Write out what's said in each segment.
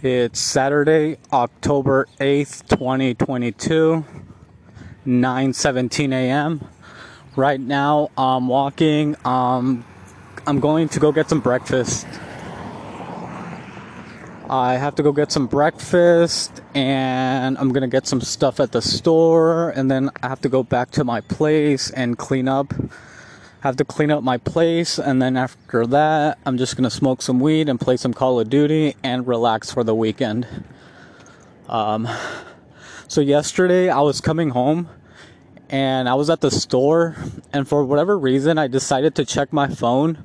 It's Saturday, October 8th, 2022, 9:17 a.m. Right now, I'm walking. Um, I'm going to go get some breakfast. I have to go get some breakfast and I'm gonna get some stuff at the store and then I have to go back to my place and clean up. Have to clean up my place and then after that I'm just gonna smoke some weed and play some Call of Duty and relax for the weekend. Um, so yesterday I was coming home and I was at the store and for whatever reason I decided to check my phone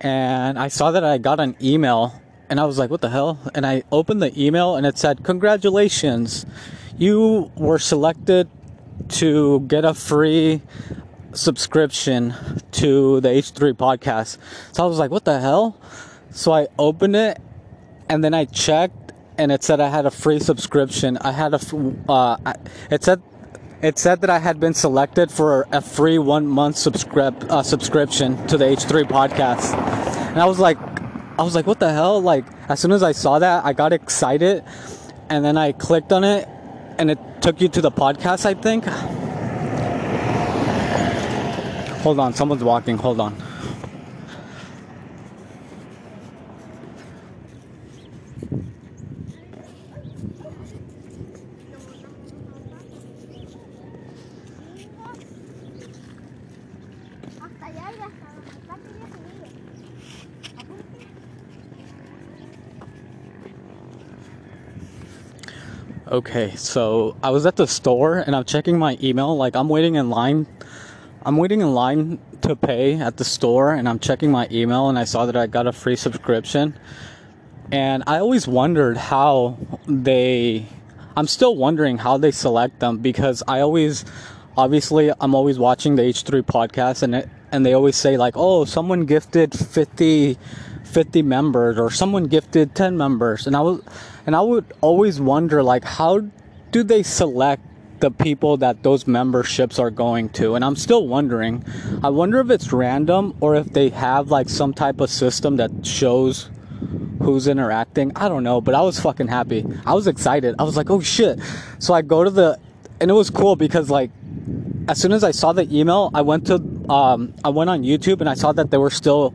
and I saw that I got an email and I was like, what the hell? And I opened the email and it said, congratulations, you were selected to get a free subscription to the H3 podcast. So I was like, what the hell? So I opened it and then I checked and it said I had a free subscription. I had a, uh, it said, it said that I had been selected for a free one month subscrip- uh, subscription to the H3 podcast. And I was like, I was like, what the hell? Like, as soon as I saw that, I got excited and then I clicked on it and it took you to the podcast, I think. Hold on, someone's walking. Hold on. Okay, so I was at the store and I'm checking my email. Like, I'm waiting in line. I'm waiting in line to pay at the store and I'm checking my email and I saw that I got a free subscription. And I always wondered how they. I'm still wondering how they select them because I always. Obviously, I'm always watching the H3 podcast and it, and they always say, like, oh, someone gifted 50 50 members or someone gifted 10 members and i was and i would always wonder like how do they select the people that those memberships are going to and i'm still wondering i wonder if it's random or if they have like some type of system that shows who's interacting i don't know but i was fucking happy i was excited i was like oh shit so i go to the and it was cool because like as soon as I saw the email, I went to um, I went on YouTube and I saw that they were still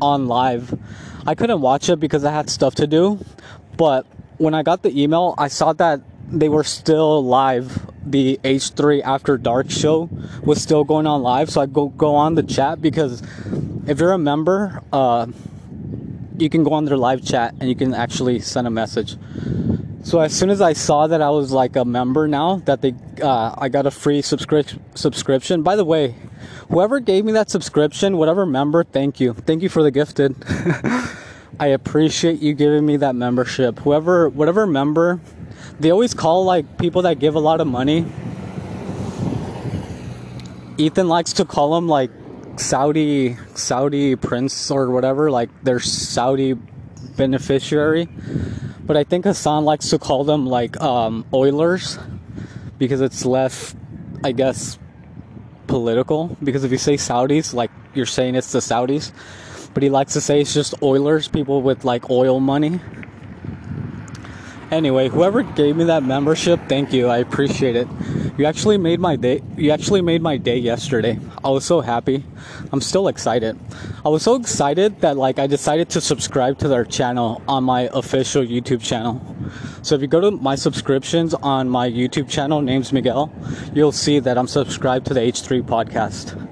on live. I couldn't watch it because I had stuff to do, but when I got the email, I saw that they were still live. The H3 After Dark show was still going on live, so I go go on the chat because if you're a member, uh, you can go on their live chat and you can actually send a message. So as soon as I saw that I was like a member now, that they, uh, I got a free subscri- subscription. By the way, whoever gave me that subscription, whatever member, thank you, thank you for the gifted. I appreciate you giving me that membership. Whoever, whatever member, they always call like people that give a lot of money. Ethan likes to call them like Saudi, Saudi prince or whatever, like their Saudi beneficiary but I think Hasan likes to call them like um, Oilers because it's less, I guess, political. Because if you say Saudis, like you're saying it's the Saudis, but he likes to say it's just Oilers, people with like oil money. Anyway, whoever gave me that membership, thank you. I appreciate it. You actually made my day. You actually made my day yesterday. I was so happy. I'm still excited. I was so excited that like I decided to subscribe to their channel on my official YouTube channel. So if you go to my subscriptions on my YouTube channel, name's Miguel, you'll see that I'm subscribed to the H3 podcast.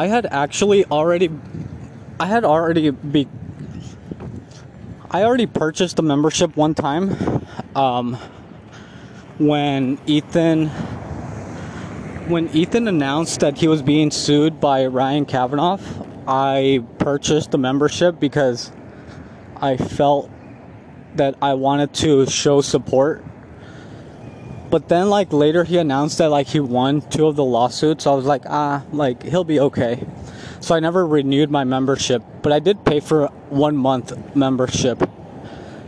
I had actually already I had already be I already purchased the membership one time um, when Ethan when Ethan announced that he was being sued by Ryan Kavanaugh. I purchased the membership because I felt that I wanted to show support. But then like later he announced that like he won two of the lawsuits. So I was like, ah, like he'll be okay. So I never renewed my membership, but I did pay for one month membership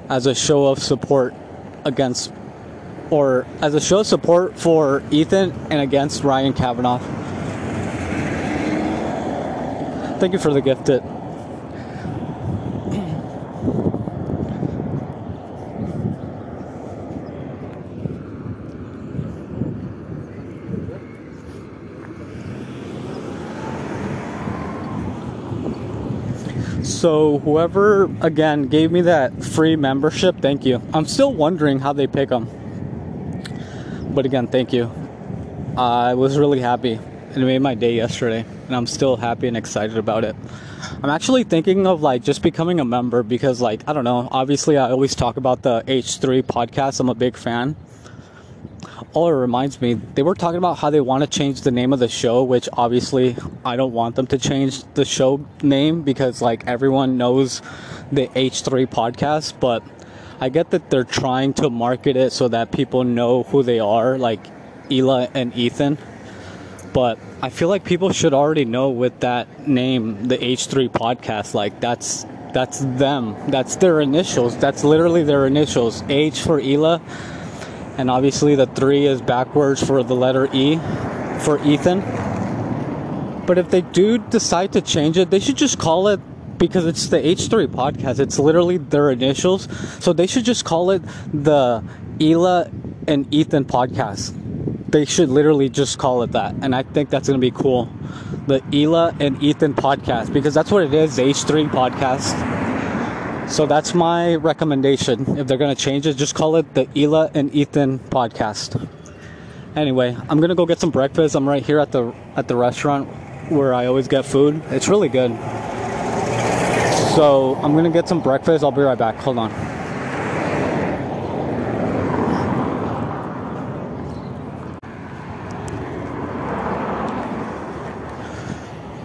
as a show of support against or as a show of support for Ethan and against Ryan Kavanaugh. Thank you for the gift. gifted. So whoever again gave me that free membership, thank you. I'm still wondering how they pick them. But again, thank you. I was really happy. and It made my day yesterday, and I'm still happy and excited about it. I'm actually thinking of like just becoming a member because like I don't know, obviously I always talk about the H3 podcast. I'm a big fan oh, it reminds me, they were talking about how they want to change the name of the show, which obviously I don't want them to change the show name because like everyone knows the H3 podcast, but I get that they're trying to market it so that people know who they are, like Hila and Ethan. But I feel like people should already know with that name, the H3 podcast, like that's that's them. That's their initials. That's literally their initials. H for Hila and obviously the three is backwards for the letter E for Ethan. But if they do decide to change it, they should just call it because it's the H3 podcast. It's literally their initials. So they should just call it the Hila and Ethan podcast. They should literally just call it that. And I think that's going to be cool. The Hila and Ethan podcast because that's what it is, the H3 podcast. So that's my recommendation. If they're gonna change it, just call it the Hila and Ethan podcast. Anyway, I'm gonna go get some breakfast. I'm right here at the at the restaurant where I always get food. It's really good. So I'm gonna get some breakfast. I'll be right back. Hold on.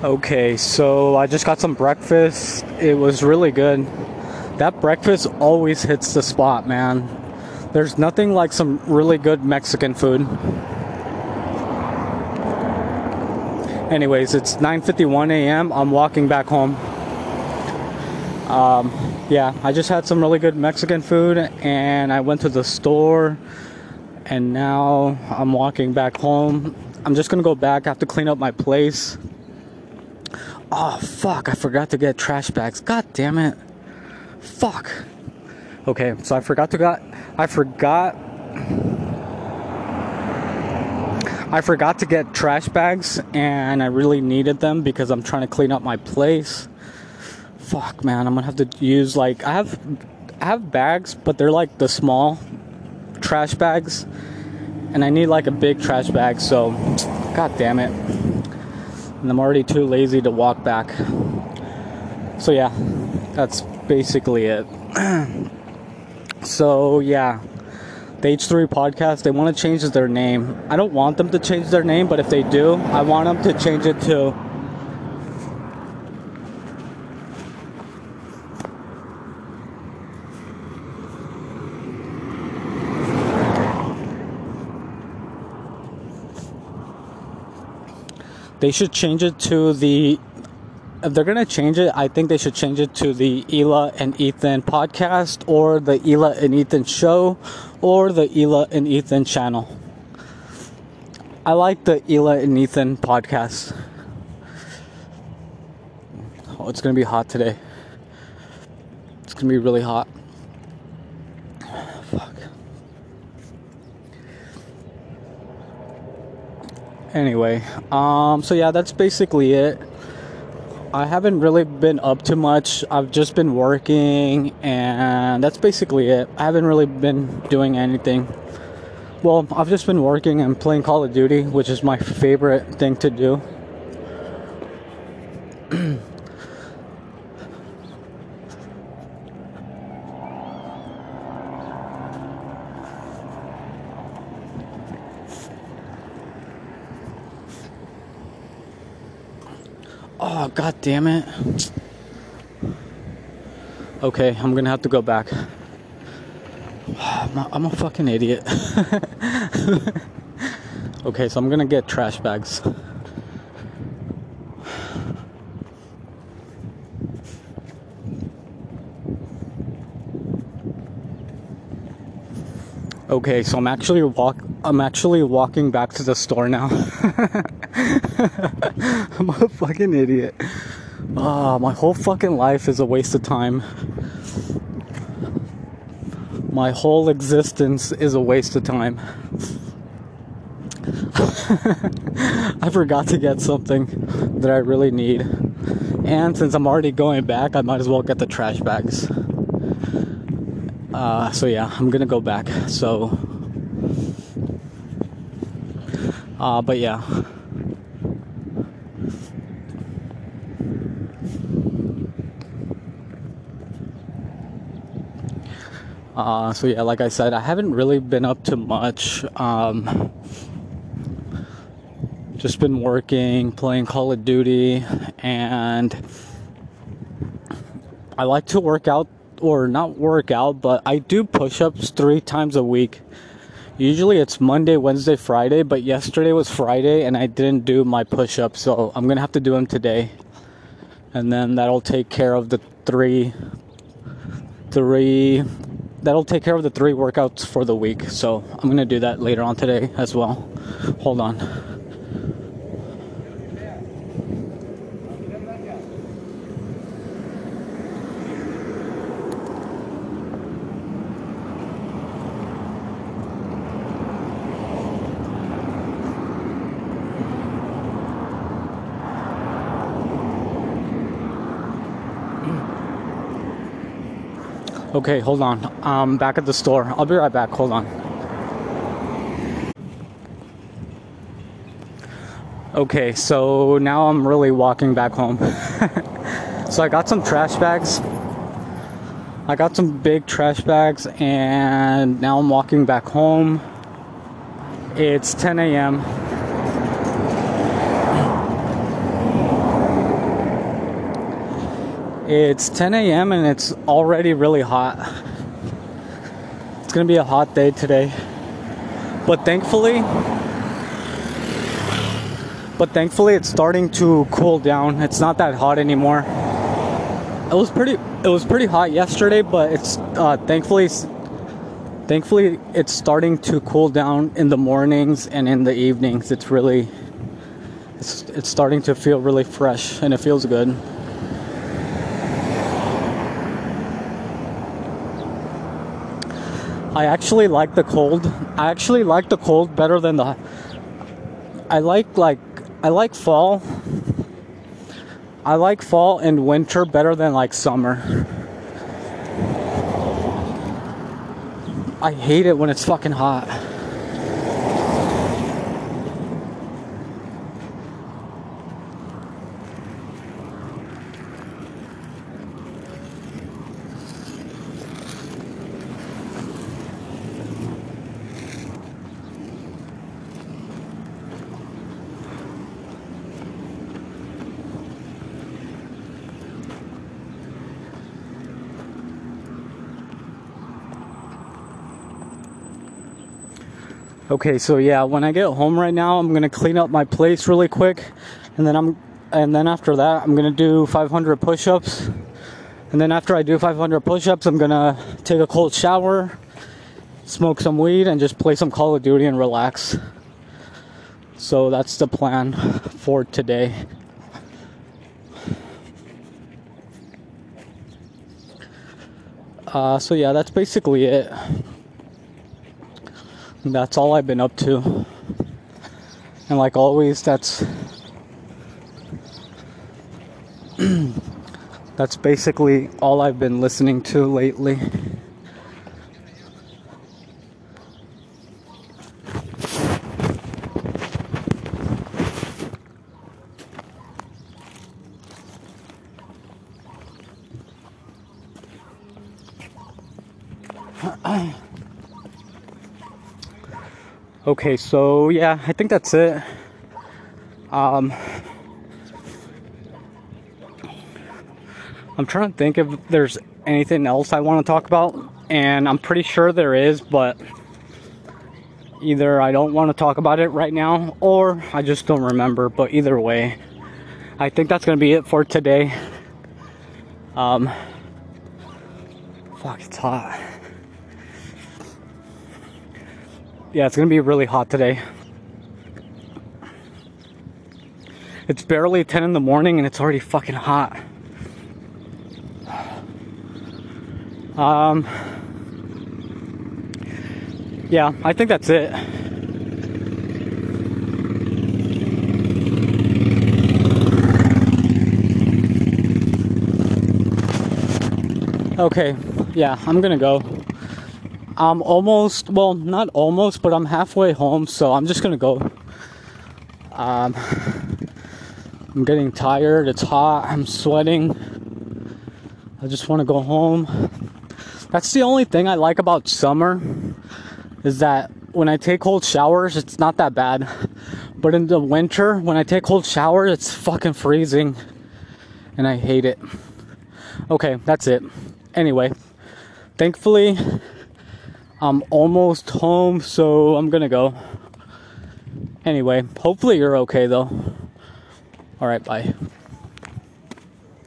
Okay, so I just got some breakfast. It was really good that breakfast always hits the spot, man. There's nothing like some really good Mexican food. Anyways, it's 9:51 a.m. I'm walking back home. Um, yeah, I just had some really good Mexican food, and I went to the store, and now I'm walking back home. I'm just gonna go back. I have to clean up my place. Oh fuck! I forgot to get trash bags. God damn it! Fuck. Okay, so I forgot to got I forgot I forgot to get trash bags and I really needed them because I'm trying to clean up my place. Fuck man, I'm gonna have to use like I have I have bags, but they're like the small trash bags. And I need like a big trash bag, so god damn it. And I'm already too lazy to walk back. So yeah, that's basically it. so yeah, the H3 podcast, they want to change their name. I don't want them to change their name, but if they do, I want them to change it to they should change it to the if they're gonna change it, I think they should change it to the Hila and Ethan podcast or the Hila and Ethan show or the Hila and Ethan channel. I like the Hila and Ethan podcast. Oh, it's gonna be hot today. It's gonna be really hot. Fuck. Anyway, um, so yeah, that's basically it. I haven't really been up to much. I've just been working, and that's basically it. I haven't really been doing anything. Well, I've just been working and playing Call of Duty, which is my favorite thing to do. Oh, god damn it. Okay, I'm gonna have to go back. I'm a, I'm a fucking idiot. okay, so I'm gonna get trash bags. Okay, so I'm actually walk I'm actually walking back to the store now. I'm a fucking idiot. Ah, my whole fucking life is a waste of time. My whole existence is a waste of time. I forgot to get something that I really need. And since I'm already going back, I might as well get the trash bags. Uh, so yeah, I'm gonna go back. So, uh, but yeah. Uh, so yeah, like I said, I haven't really been up to much. Um, just been working, playing Call of Duty, and I like to work out, or not work out, but I do push ups three times a week. Usually it's Monday, Wednesday, Friday, but yesterday was Friday and I didn't do my push ups, so I'm gonna have to do them today. And then that'll take care of the three, three, that'll take care of the three workouts for the week. So I'm gonna do that later on today as well. Hold on. Okay, hold on. I'm back at the store. I'll be right back. Hold on. Okay, so now I'm really walking back home. so I got some trash bags. I got some big trash bags, and now I'm walking back home. It's 10 a.m. It's 10 a.m. and it's already really hot. It's gonna be a hot day today. But thankfully, but thankfully it's starting to cool down. It's not that hot anymore. It was pretty it was pretty hot yesterday, but it's uh, thankfully thankfully it's starting to cool down in the mornings and in the evenings. It's really it's it's starting to feel really fresh and it feels good. I actually like the cold. I actually like the cold better than the. I like like I like fall. I like fall and winter better than like summer. I hate it when it's fucking hot. Okay, so yeah, when I get home right now, I'm gonna clean up my place really quick, and then I'm, and then after that, I'm gonna do 500 push-ups, and then after I do 500 push-ups, I'm gonna take a cold shower, smoke some weed, and just play some Call of Duty and relax. So that's the plan for today. Uh, so yeah, that's basically it. That's all I've been up to. And like always, that's that's basically all I've been listening to lately. Okay, so yeah, I think that's it. Um, I'm trying to think if there's anything else I want to talk about, and I'm pretty sure there is, but either I don't want to talk about it right now or I just don't remember. But either way, I think that's gonna be it for today. Um, fuck, it's hot. Yeah, it's gonna be really hot today. It's barely 10 in the morning and it's already fucking hot. Um, yeah, I think that's it. Okay, yeah, I'm gonna go. I'm almost, well, not almost, but I'm halfway home, so I'm just gonna go. Um, I'm getting tired, it's hot, I'm sweating. I just wanna go home. That's the only thing I like about summer is that when I take cold showers, it's not that bad. But in the winter, when I take cold showers, it's fucking freezing. And I hate it. Okay, that's it. Anyway, thankfully, I'm almost home, so I'm gonna go. Anyway, hopefully you're okay though. Alright, bye.